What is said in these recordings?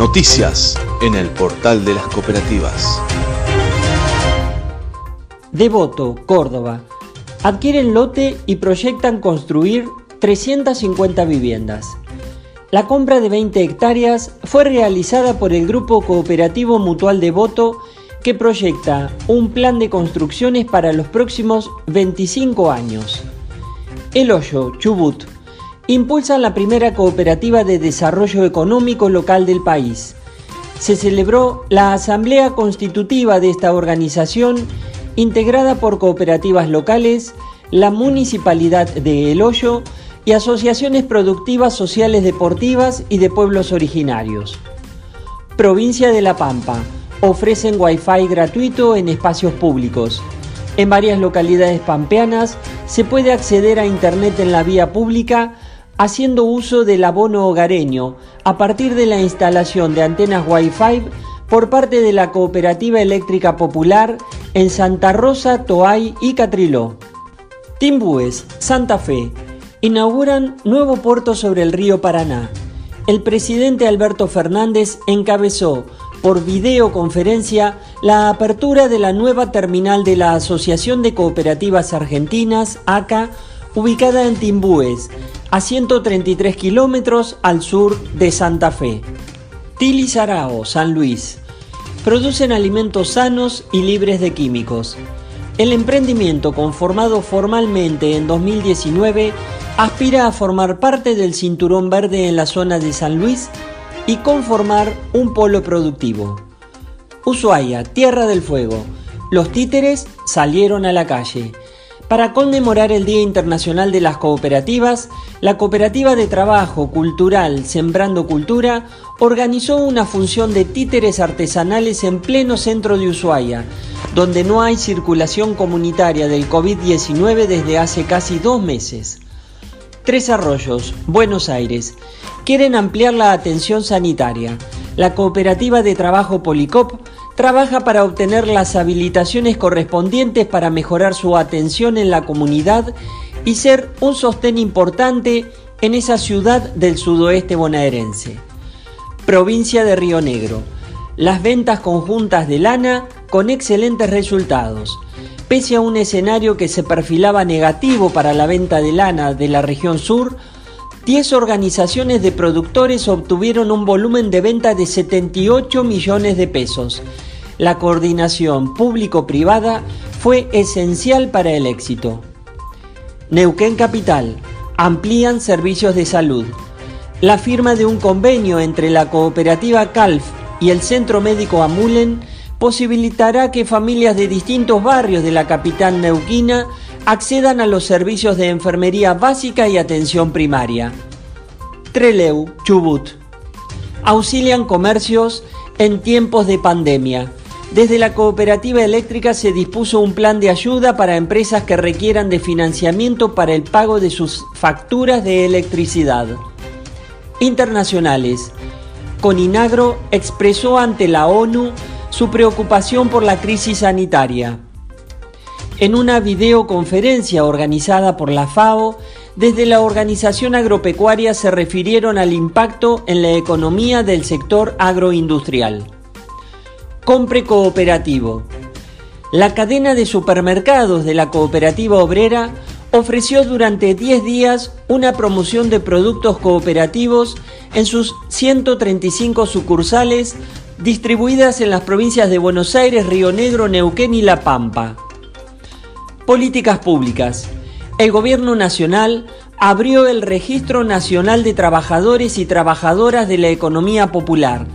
noticias en el portal de las cooperativas. Devoto, Córdoba. Adquieren lote y proyectan construir 350 viviendas. La compra de 20 hectáreas fue realizada por el Grupo Cooperativo Mutual Devoto que proyecta un plan de construcciones para los próximos 25 años. El Hoyo, Chubut, impulsa la primera cooperativa de desarrollo económico local del país. Se celebró la asamblea constitutiva de esta organización integrada por cooperativas locales, la municipalidad de El Hoyo y asociaciones productivas sociales deportivas y de pueblos originarios. Provincia de La Pampa. Ofrecen Wi-Fi gratuito en espacios públicos. En varias localidades pampeanas se puede acceder a Internet en la vía pública haciendo uso del abono hogareño a partir de la instalación de antenas Wi-Fi por parte de la Cooperativa Eléctrica Popular en Santa Rosa, Toay y Catriló. Timbúes, Santa Fe, inauguran nuevo puerto sobre el río Paraná. El presidente Alberto Fernández encabezó por videoconferencia la apertura de la nueva terminal de la Asociación de Cooperativas Argentinas, ACA, ubicada en Timbúes, a 133 kilómetros al sur de Santa Fe. Tili Sarao, San Luis. Producen alimentos sanos y libres de químicos. El emprendimiento, conformado formalmente en 2019, aspira a formar parte del cinturón verde en la zona de San Luis y conformar un polo productivo. Ushuaia, Tierra del Fuego. Los títeres salieron a la calle. Para conmemorar el Día Internacional de las Cooperativas, la Cooperativa de Trabajo Cultural Sembrando Cultura organizó una función de títeres artesanales en pleno centro de Ushuaia, donde no hay circulación comunitaria del COVID-19 desde hace casi dos meses. Tres Arroyos, Buenos Aires, quieren ampliar la atención sanitaria. La Cooperativa de Trabajo Policop trabaja para obtener las habilitaciones correspondientes para mejorar su atención en la comunidad y ser un sostén importante en esa ciudad del sudoeste bonaerense. Provincia de Río Negro. Las ventas conjuntas de lana con excelentes resultados. Pese a un escenario que se perfilaba negativo para la venta de lana de la región sur, 10 organizaciones de productores obtuvieron un volumen de venta de 78 millones de pesos, la coordinación público-privada fue esencial para el éxito. Neuquén Capital. Amplían servicios de salud. La firma de un convenio entre la cooperativa CALF y el Centro Médico Amulen posibilitará que familias de distintos barrios de la capital neuquina accedan a los servicios de enfermería básica y atención primaria. Treleu, Chubut. Auxilian comercios en tiempos de pandemia desde la cooperativa eléctrica se dispuso un plan de ayuda para empresas que requieran de financiamiento para el pago de sus facturas de electricidad. Internacionales. Coninagro expresó ante la ONU su preocupación por la crisis sanitaria. En una videoconferencia organizada por la FAO, desde la organización agropecuaria se refirieron al impacto en la economía del sector agroindustrial. Compre Cooperativo. La cadena de supermercados de la Cooperativa Obrera ofreció durante 10 días una promoción de productos cooperativos en sus 135 sucursales distribuidas en las provincias de Buenos Aires, Río Negro, Neuquén y La Pampa. Políticas públicas. El Gobierno Nacional abrió el Registro Nacional de Trabajadores y Trabajadoras de la Economía Popular.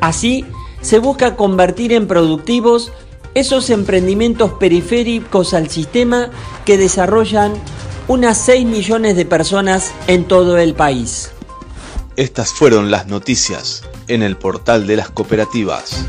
Así, se busca convertir en productivos esos emprendimientos periféricos al sistema que desarrollan unas 6 millones de personas en todo el país. Estas fueron las noticias en el portal de las cooperativas.